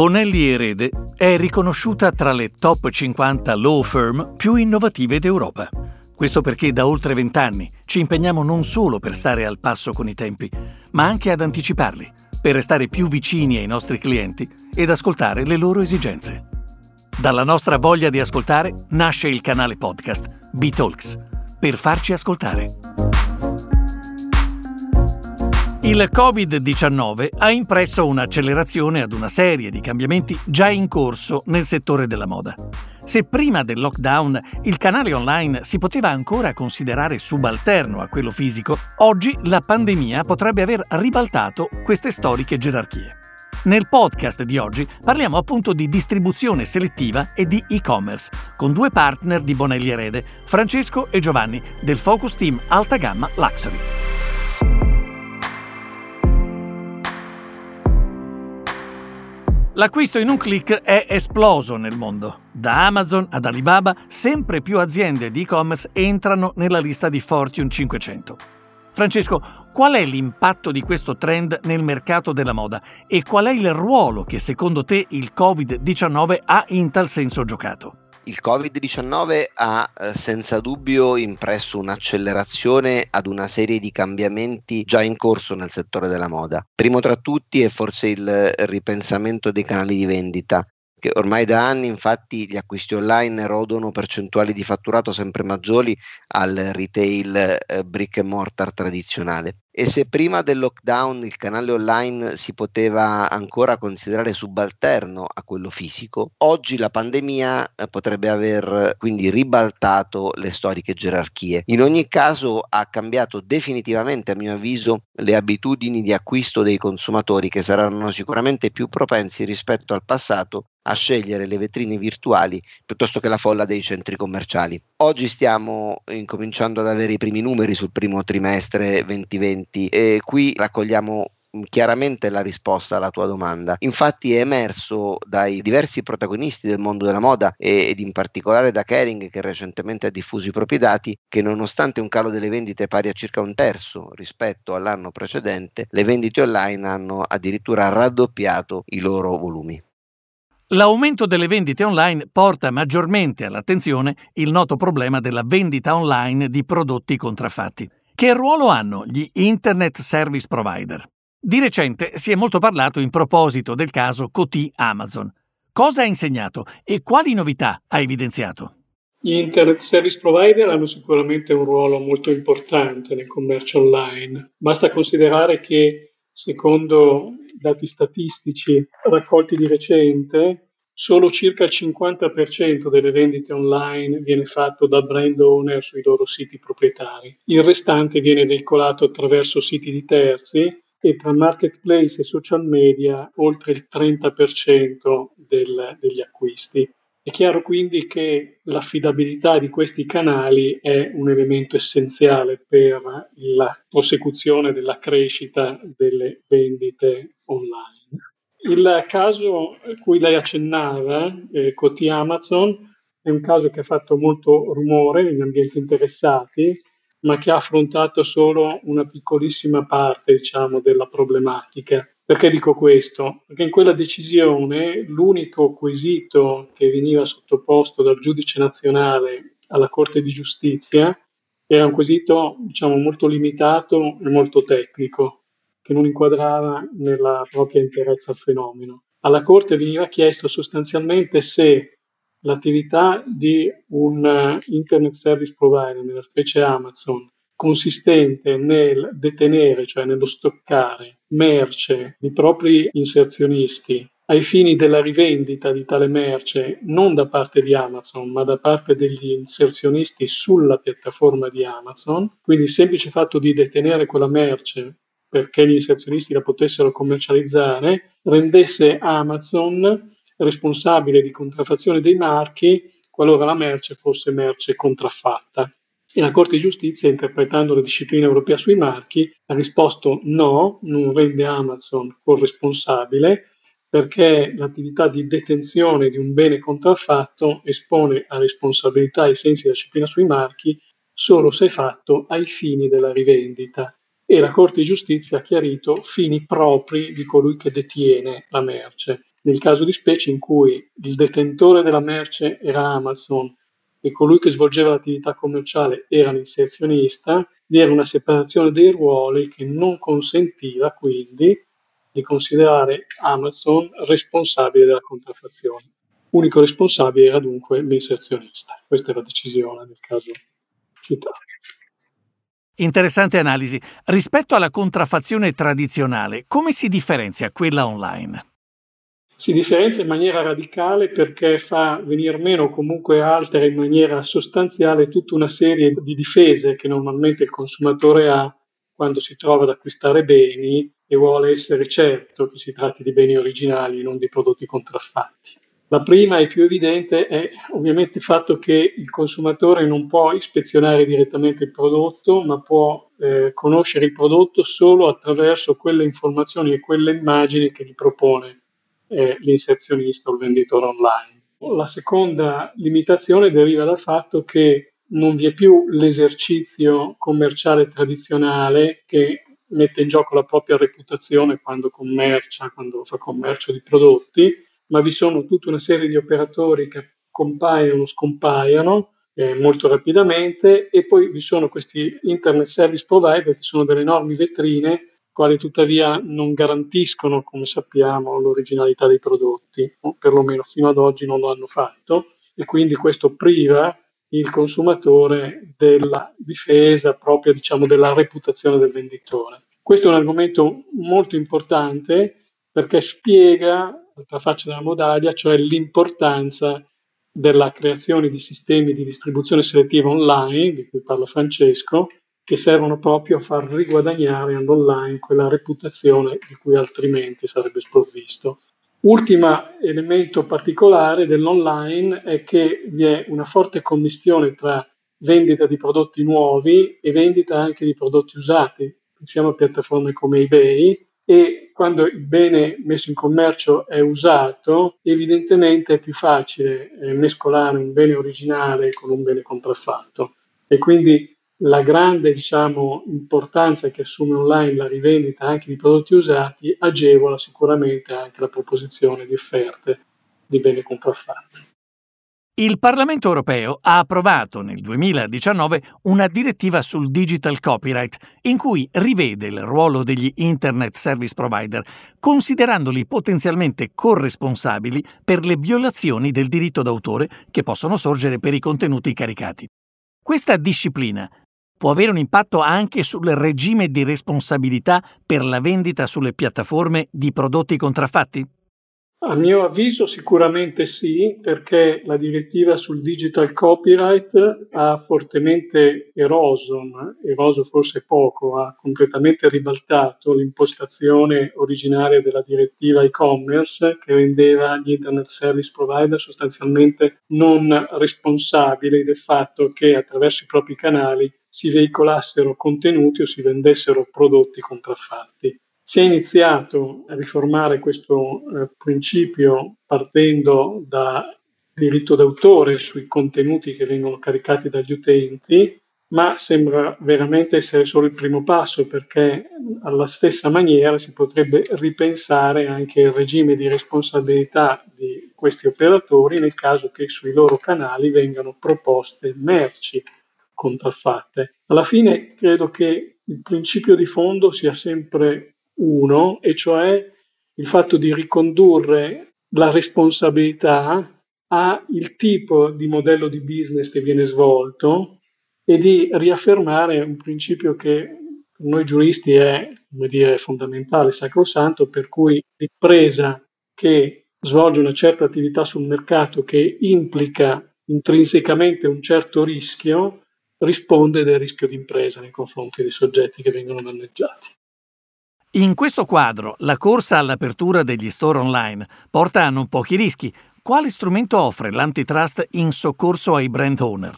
Bonelli Erede è riconosciuta tra le top 50 law firm più innovative d'Europa. Questo perché da oltre vent'anni ci impegniamo non solo per stare al passo con i tempi, ma anche ad anticiparli, per restare più vicini ai nostri clienti ed ascoltare le loro esigenze. Dalla nostra voglia di ascoltare nasce il canale podcast B-Talks, per farci ascoltare. Il Covid-19 ha impresso un'accelerazione ad una serie di cambiamenti già in corso nel settore della moda. Se prima del lockdown il canale online si poteva ancora considerare subalterno a quello fisico, oggi la pandemia potrebbe aver ribaltato queste storiche gerarchie. Nel podcast di oggi parliamo appunto di distribuzione selettiva e di e-commerce, con due partner di Bonelli Erede, Francesco e Giovanni, del Focus Team Alta Gamma Luxury. L'acquisto in un click è esploso nel mondo. Da Amazon ad Alibaba, sempre più aziende di e-commerce entrano nella lista di Fortune 500. Francesco, qual è l'impatto di questo trend nel mercato della moda e qual è il ruolo che secondo te il Covid-19 ha in tal senso giocato? Il Covid-19 ha eh, senza dubbio impresso un'accelerazione ad una serie di cambiamenti già in corso nel settore della moda. Primo tra tutti è forse il ripensamento dei canali di vendita che ormai da anni infatti gli acquisti online erodono percentuali di fatturato sempre maggiori al retail eh, brick and mortar tradizionale. E se prima del lockdown il canale online si poteva ancora considerare subalterno a quello fisico, oggi la pandemia eh, potrebbe aver quindi ribaltato le storiche gerarchie. In ogni caso ha cambiato definitivamente, a mio avviso, le abitudini di acquisto dei consumatori che saranno sicuramente più propensi rispetto al passato a scegliere le vetrine virtuali piuttosto che la folla dei centri commerciali. Oggi stiamo incominciando ad avere i primi numeri sul primo trimestre 2020 e qui raccogliamo chiaramente la risposta alla tua domanda. Infatti è emerso dai diversi protagonisti del mondo della moda ed in particolare da Kering che recentemente ha diffuso i propri dati che nonostante un calo delle vendite pari a circa un terzo rispetto all'anno precedente, le vendite online hanno addirittura raddoppiato i loro volumi. L'aumento delle vendite online porta maggiormente all'attenzione il noto problema della vendita online di prodotti contraffatti. Che ruolo hanno gli Internet Service Provider? Di recente si è molto parlato in proposito del caso Coty Amazon. Cosa ha insegnato e quali novità ha evidenziato? Gli Internet Service Provider hanno sicuramente un ruolo molto importante nel commercio online. Basta considerare che, secondo dati statistici raccolti di recente, solo circa il 50% delle vendite online viene fatto da brand owner sui loro siti proprietari. Il restante viene veicolato attraverso siti di terzi e tra marketplace e social media oltre il 30% del, degli acquisti. È chiaro quindi che l'affidabilità di questi canali è un elemento essenziale per la prosecuzione della crescita delle vendite online. Il caso cui lei accennava, eh, Coty Amazon, è un caso che ha fatto molto rumore negli ambienti interessati, ma che ha affrontato solo una piccolissima parte, diciamo, della problematica. Perché dico questo? Perché in quella decisione l'unico quesito che veniva sottoposto dal giudice nazionale alla Corte di Giustizia era un quesito diciamo, molto limitato e molto tecnico, che non inquadrava nella propria interezza al fenomeno. Alla Corte veniva chiesto sostanzialmente se l'attività di un Internet Service Provider, nella specie Amazon, consistente nel detenere, cioè nello stoccare merce di propri inserzionisti ai fini della rivendita di tale merce non da parte di Amazon, ma da parte degli inserzionisti sulla piattaforma di Amazon. Quindi il semplice fatto di detenere quella merce perché gli inserzionisti la potessero commercializzare rendesse Amazon responsabile di contraffazione dei marchi qualora la merce fosse merce contraffatta. E la Corte di Giustizia, interpretando la disciplina europea sui marchi, ha risposto no, non rende Amazon corresponsabile perché l'attività di detenzione di un bene contraffatto espone a responsabilità ai sensi della disciplina sui marchi solo se fatto ai fini della rivendita e la Corte di Giustizia ha chiarito fini propri di colui che detiene la merce. nel caso di specie in cui il detentore della merce era Amazon e colui che svolgeva l'attività commerciale era l'inserzionista, vi era una separazione dei ruoli che non consentiva quindi di considerare Amazon responsabile della contraffazione. Unico responsabile era dunque l'inserzionista. Questa è la decisione nel caso citato. Interessante analisi. Rispetto alla contraffazione tradizionale, come si differenzia quella online? Si differenzia in maniera radicale perché fa venire meno o comunque altera in maniera sostanziale tutta una serie di difese che normalmente il consumatore ha quando si trova ad acquistare beni e vuole essere certo che si tratti di beni originali, non di prodotti contraffatti. La prima e più evidente è ovviamente il fatto che il consumatore non può ispezionare direttamente il prodotto, ma può eh, conoscere il prodotto solo attraverso quelle informazioni e quelle immagini che gli propone eh, l'inserzionista o il venditore online. La seconda limitazione deriva dal fatto che non vi è più l'esercizio commerciale tradizionale che mette in gioco la propria reputazione quando commercia, quando fa commercio di prodotti, ma vi sono tutta una serie di operatori che compaiono, scompaiono eh, molto rapidamente e poi vi sono questi internet service provider che sono delle enormi vetrine quali tuttavia non garantiscono, come sappiamo, l'originalità dei prodotti, o perlomeno fino ad oggi non lo hanno fatto e quindi questo priva il consumatore della difesa propria, diciamo, della reputazione del venditore. Questo è un argomento molto importante perché spiega l'altra faccia della medaglia, cioè l'importanza della creazione di sistemi di distribuzione selettiva online, di cui parla Francesco, che servono proprio a far riguadagnare all'online quella reputazione di cui altrimenti sarebbe sprovvisto. Ultimo elemento particolare dell'online è che vi è una forte commistione tra vendita di prodotti nuovi e vendita anche di prodotti usati. Pensiamo a piattaforme come eBay, e quando il bene messo in commercio è usato, evidentemente è più facile eh, mescolare un bene originale con un bene contraffatto. E quindi la grande diciamo, importanza che assume online la rivendita anche di prodotti usati agevola sicuramente anche la proposizione di offerte di beni contraffatti. Il Parlamento europeo ha approvato nel 2019 una direttiva sul digital copyright in cui rivede il ruolo degli Internet Service Provider, considerandoli potenzialmente corresponsabili per le violazioni del diritto d'autore che possono sorgere per i contenuti caricati. Questa disciplina può avere un impatto anche sul regime di responsabilità per la vendita sulle piattaforme di prodotti contraffatti? A mio avviso sicuramente sì, perché la direttiva sul digital copyright ha fortemente eroso, eroso forse poco, ha completamente ribaltato l'impostazione originaria della direttiva e-commerce che rendeva gli internet service provider sostanzialmente non responsabili del fatto che attraverso i propri canali si veicolassero contenuti o si vendessero prodotti contraffatti. Si è iniziato a riformare questo eh, principio partendo da diritto d'autore sui contenuti che vengono caricati dagli utenti, ma sembra veramente essere solo il primo passo perché alla stessa maniera si potrebbe ripensare anche il regime di responsabilità di questi operatori nel caso che sui loro canali vengano proposte merci contraffatte. Alla fine credo che il principio di fondo sia sempre uno, e cioè il fatto di ricondurre la responsabilità al tipo di modello di business che viene svolto e di riaffermare un principio che per noi giuristi è dire, fondamentale, sacrosanto, per cui l'impresa che svolge una certa attività sul mercato che implica intrinsecamente un certo rischio risponde del rischio di impresa nei confronti dei soggetti che vengono danneggiati. In questo quadro, la corsa all'apertura degli store online porta a non pochi rischi. Quale strumento offre l'antitrust in soccorso ai brand owner?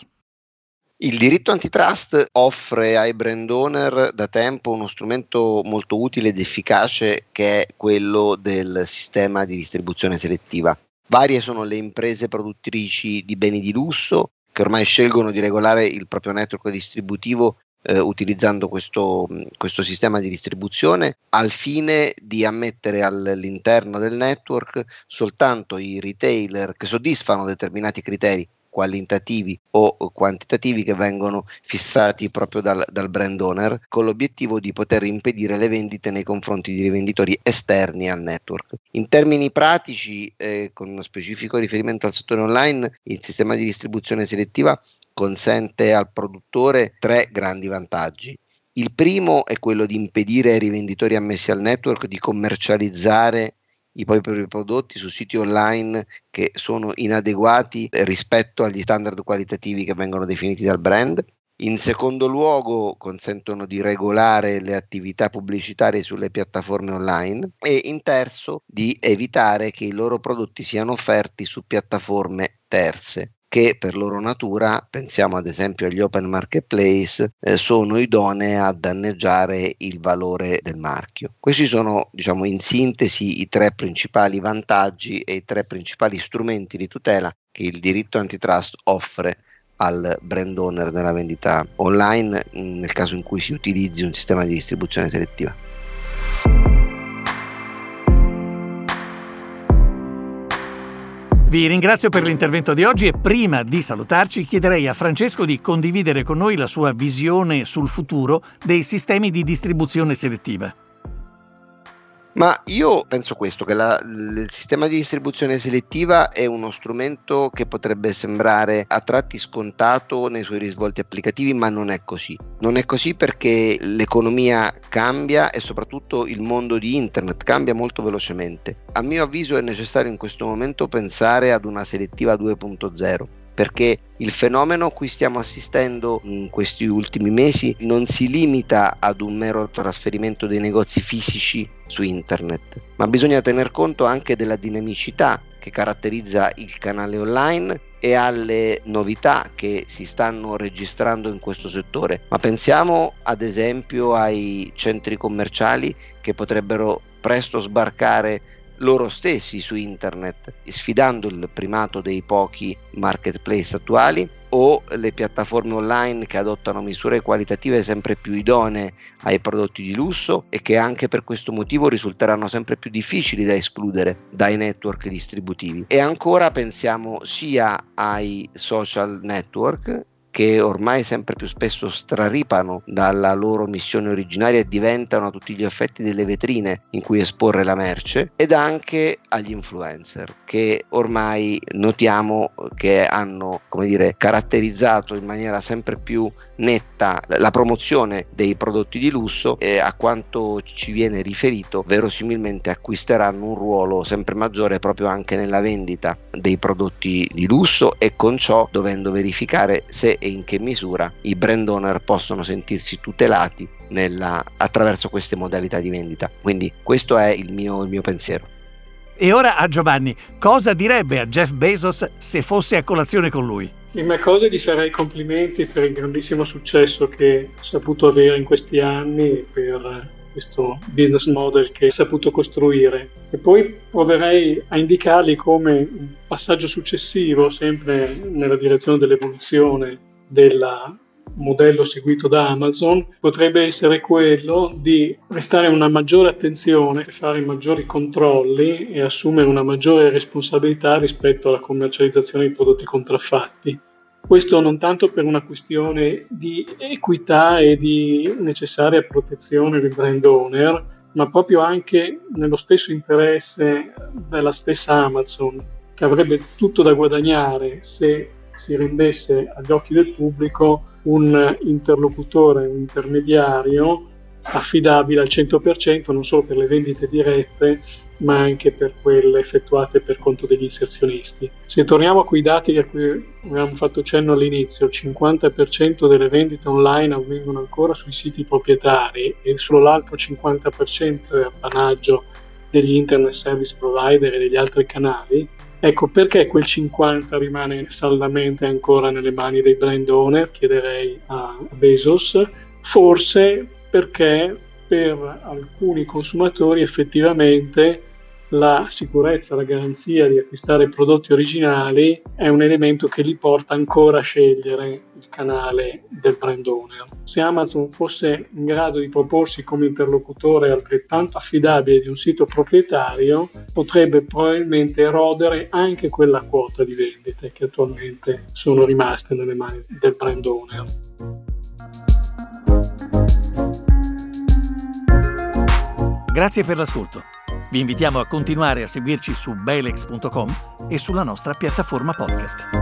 Il diritto antitrust offre ai brand owner da tempo uno strumento molto utile ed efficace che è quello del sistema di distribuzione selettiva. Varie sono le imprese produttrici di beni di lusso che ormai scelgono di regolare il proprio network distributivo eh, utilizzando questo, questo, sistema di distribuzione al fine di ammettere all'interno del network soltanto i retailer che soddisfano determinati criteri qualitativi o quantitativi che vengono fissati proprio dal, dal, brand owner con l'obiettivo di poter impedire le vendite nei confronti di rivenditori esterni al network. In termini pratici, eh, con specifico riferimento al settore online, il sistema di distribuzione selettiva consente al produttore tre grandi vantaggi. Il primo è quello di impedire ai rivenditori ammessi al network di commercializzare i propri prodotti su siti online che sono inadeguati rispetto agli standard qualitativi che vengono definiti dal brand. In secondo luogo consentono di regolare le attività pubblicitarie sulle piattaforme online e in terzo di evitare che i loro prodotti siano offerti su piattaforme terze che per loro natura, pensiamo ad esempio agli open marketplace, eh, sono idonee a danneggiare il valore del marchio. Questi sono, diciamo, in sintesi i tre principali vantaggi e i tre principali strumenti di tutela che il diritto antitrust offre al brand owner nella vendita online nel caso in cui si utilizzi un sistema di distribuzione selettiva. Vi ringrazio per l'intervento di oggi e prima di salutarci chiederei a Francesco di condividere con noi la sua visione sul futuro dei sistemi di distribuzione selettiva. Ma io penso questo, che la, il sistema di distribuzione selettiva è uno strumento che potrebbe sembrare a tratti scontato nei suoi risvolti applicativi, ma non è così. Non è così perché l'economia cambia e soprattutto il mondo di internet cambia molto velocemente. A mio avviso è necessario in questo momento pensare ad una selettiva 2.0 perché il fenomeno a cui stiamo assistendo in questi ultimi mesi non si limita ad un mero trasferimento dei negozi fisici su internet, ma bisogna tener conto anche della dinamicità che caratterizza il canale online e alle novità che si stanno registrando in questo settore. Ma pensiamo ad esempio ai centri commerciali che potrebbero presto sbarcare loro stessi su internet, sfidando il primato dei pochi marketplace attuali o le piattaforme online che adottano misure qualitative sempre più idonee ai prodotti di lusso e che anche per questo motivo risulteranno sempre più difficili da escludere dai network distributivi. E ancora pensiamo sia ai social network che ormai sempre più spesso straripano dalla loro missione originaria e diventano a tutti gli effetti delle vetrine in cui esporre la merce ed anche agli influencer che ormai notiamo che hanno come dire caratterizzato in maniera sempre più netta la promozione dei prodotti di lusso e a quanto ci viene riferito verosimilmente acquisteranno un ruolo sempre maggiore proprio anche nella vendita dei prodotti di lusso e con ciò dovendo verificare se e in che misura i brand owner possono sentirsi tutelati nella, attraverso queste modalità di vendita. Quindi questo è il mio, il mio pensiero. E ora a Giovanni, cosa direbbe a Jeff Bezos se fosse a colazione con lui? Prima cosa gli farei complimenti per il grandissimo successo che ha saputo avere in questi anni per questo business model che ha saputo costruire. E poi proverei a indicargli come un passaggio successivo, sempre nella direzione dell'evoluzione del modello seguito da Amazon, potrebbe essere quello di prestare una maggiore attenzione, fare maggiori controlli e assumere una maggiore responsabilità rispetto alla commercializzazione di prodotti contraffatti. Questo non tanto per una questione di equità e di necessaria protezione del brand owner, ma proprio anche nello stesso interesse della stessa Amazon, che avrebbe tutto da guadagnare se si rendesse agli occhi del pubblico un interlocutore, un intermediario affidabile al 100% non solo per le vendite dirette ma anche per quelle effettuate per conto degli inserzionisti. Se torniamo a quei dati a cui avevamo fatto cenno all'inizio, il 50% delle vendite online avvengono ancora sui siti proprietari e solo l'altro 50% è appanaggio degli internet service provider e degli altri canali, Ecco, perché quel 50 rimane saldamente ancora nelle mani dei brand owner? Chiederei a Bezos. Forse perché per alcuni consumatori effettivamente la sicurezza, la garanzia di acquistare prodotti originali è un elemento che li porta ancora a scegliere il canale del brand owner. Se Amazon fosse in grado di proporsi come interlocutore altrettanto affidabile di un sito proprietario, potrebbe probabilmente erodere anche quella quota di vendite che attualmente sono rimaste nelle mani del brand owner. Grazie per l'ascolto. Vi invitiamo a continuare a seguirci su belex.com e sulla nostra piattaforma podcast.